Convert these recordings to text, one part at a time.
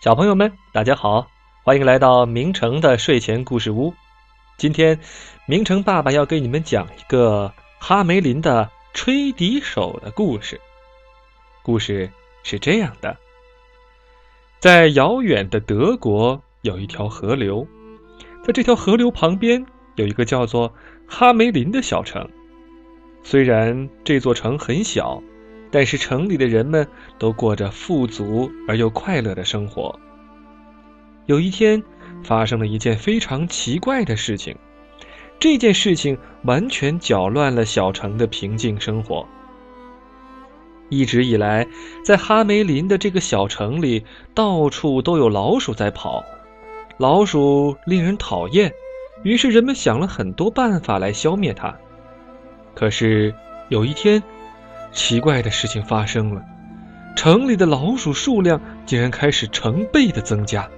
小朋友们，大家好，欢迎来到明成的睡前故事屋。今天，明成爸爸要给你们讲一个哈梅林的吹笛手的故事。故事是这样的：在遥远的德国，有一条河流，在这条河流旁边有一个叫做哈梅林的小城。虽然这座城很小。但是城里的人们都过着富足而又快乐的生活。有一天，发生了一件非常奇怪的事情，这件事情完全搅乱了小城的平静生活。一直以来，在哈梅林的这个小城里，到处都有老鼠在跑，老鼠令人讨厌，于是人们想了很多办法来消灭它。可是有一天，奇怪的事情发生了，城里的老鼠数量竟然开始成倍的增加，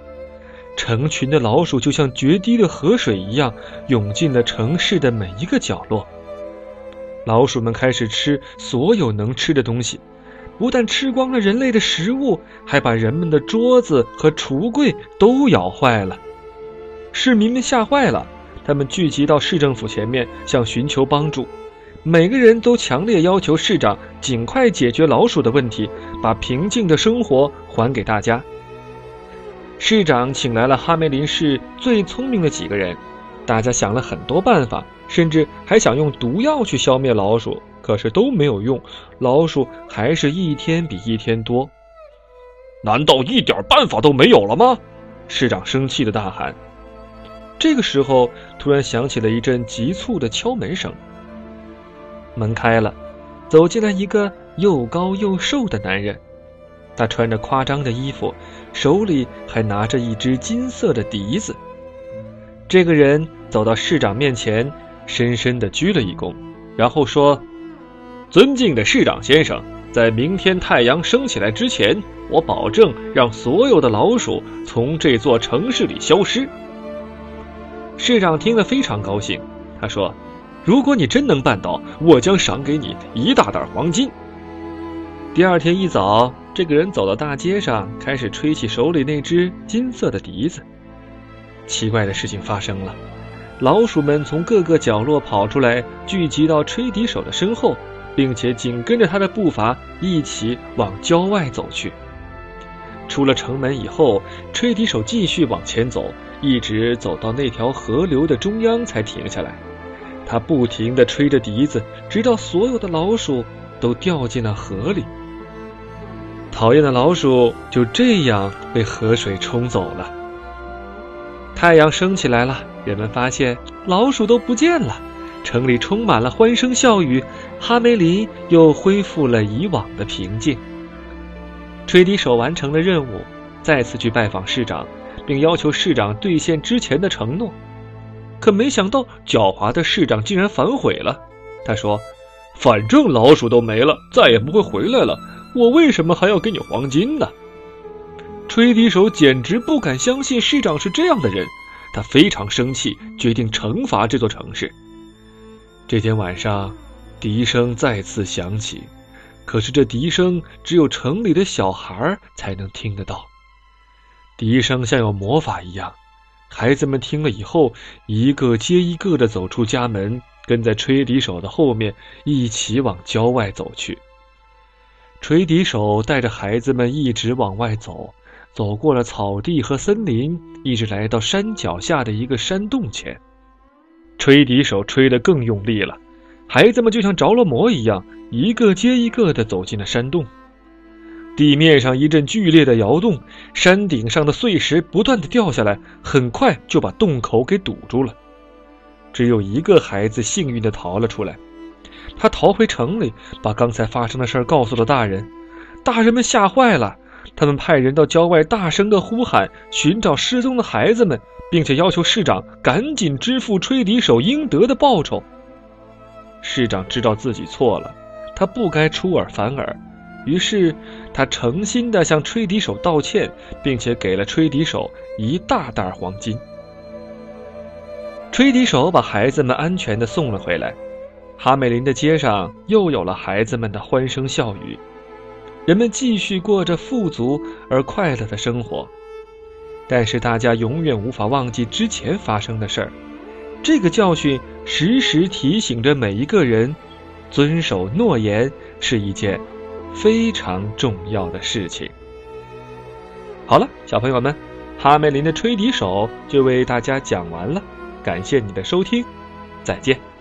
成群的老鼠就像决堤的河水一样涌进了城市的每一个角落。老鼠们开始吃所有能吃的东西，不但吃光了人类的食物，还把人们的桌子和橱柜都咬坏了。市民们吓坏了，他们聚集到市政府前面，想寻求帮助。每个人都强烈要求市长尽快解决老鼠的问题，把平静的生活还给大家。市长请来了哈梅林市最聪明的几个人，大家想了很多办法，甚至还想用毒药去消灭老鼠，可是都没有用，老鼠还是一天比一天多。难道一点办法都没有了吗？市长生气的大喊。这个时候，突然响起了一阵急促的敲门声。门开了，走进来一个又高又瘦的男人。他穿着夸张的衣服，手里还拿着一只金色的笛子。这个人走到市长面前，深深的鞠了一躬，然后说：“尊敬的市长先生，在明天太阳升起来之前，我保证让所有的老鼠从这座城市里消失。”市长听了非常高兴，他说。如果你真能办到，我将赏给你一大袋黄金。第二天一早，这个人走到大街上，开始吹起手里那只金色的笛子。奇怪的事情发生了，老鼠们从各个角落跑出来，聚集到吹笛手的身后，并且紧跟着他的步伐一起往郊外走去。出了城门以后，吹笛手继续往前走，一直走到那条河流的中央才停下来。他不停地吹着笛子，直到所有的老鼠都掉进了河里。讨厌的老鼠就这样被河水冲走了。太阳升起来了，人们发现老鼠都不见了，城里充满了欢声笑语，哈梅林又恢复了以往的平静。吹笛手完成了任务，再次去拜访市长，并要求市长兑现之前的承诺。可没想到，狡猾的市长竟然反悔了。他说：“反正老鼠都没了，再也不会回来了，我为什么还要给你黄金呢？”吹笛手简直不敢相信市长是这样的人，他非常生气，决定惩罚这座城市。这天晚上，笛声再次响起，可是这笛声只有城里的小孩才能听得到。笛声像有魔法一样。孩子们听了以后，一个接一个的走出家门，跟在吹笛手的后面，一起往郊外走去。吹笛手带着孩子们一直往外走，走过了草地和森林，一直来到山脚下的一个山洞前。吹笛手吹得更用力了，孩子们就像着了魔一样，一个接一个的走进了山洞。地面上一阵剧烈的摇动，山顶上的碎石不断的掉下来，很快就把洞口给堵住了。只有一个孩子幸运的逃了出来，他逃回城里，把刚才发生的事告诉了大人。大人们吓坏了，他们派人到郊外大声的呼喊，寻找失踪的孩子们，并且要求市长赶紧支付吹笛手应得的报酬。市长知道自己错了，他不该出尔反尔。于是，他诚心地向吹笛手道歉，并且给了吹笛手一大袋黄金。吹笛手把孩子们安全地送了回来，哈美林的街上又有了孩子们的欢声笑语，人们继续过着富足而快乐的生活。但是大家永远无法忘记之前发生的事儿。这个教训时时提醒着每一个人，遵守诺言是一件非常重要的事情。好了，小朋友们，哈梅林的吹笛手就为大家讲完了，感谢你的收听，再见。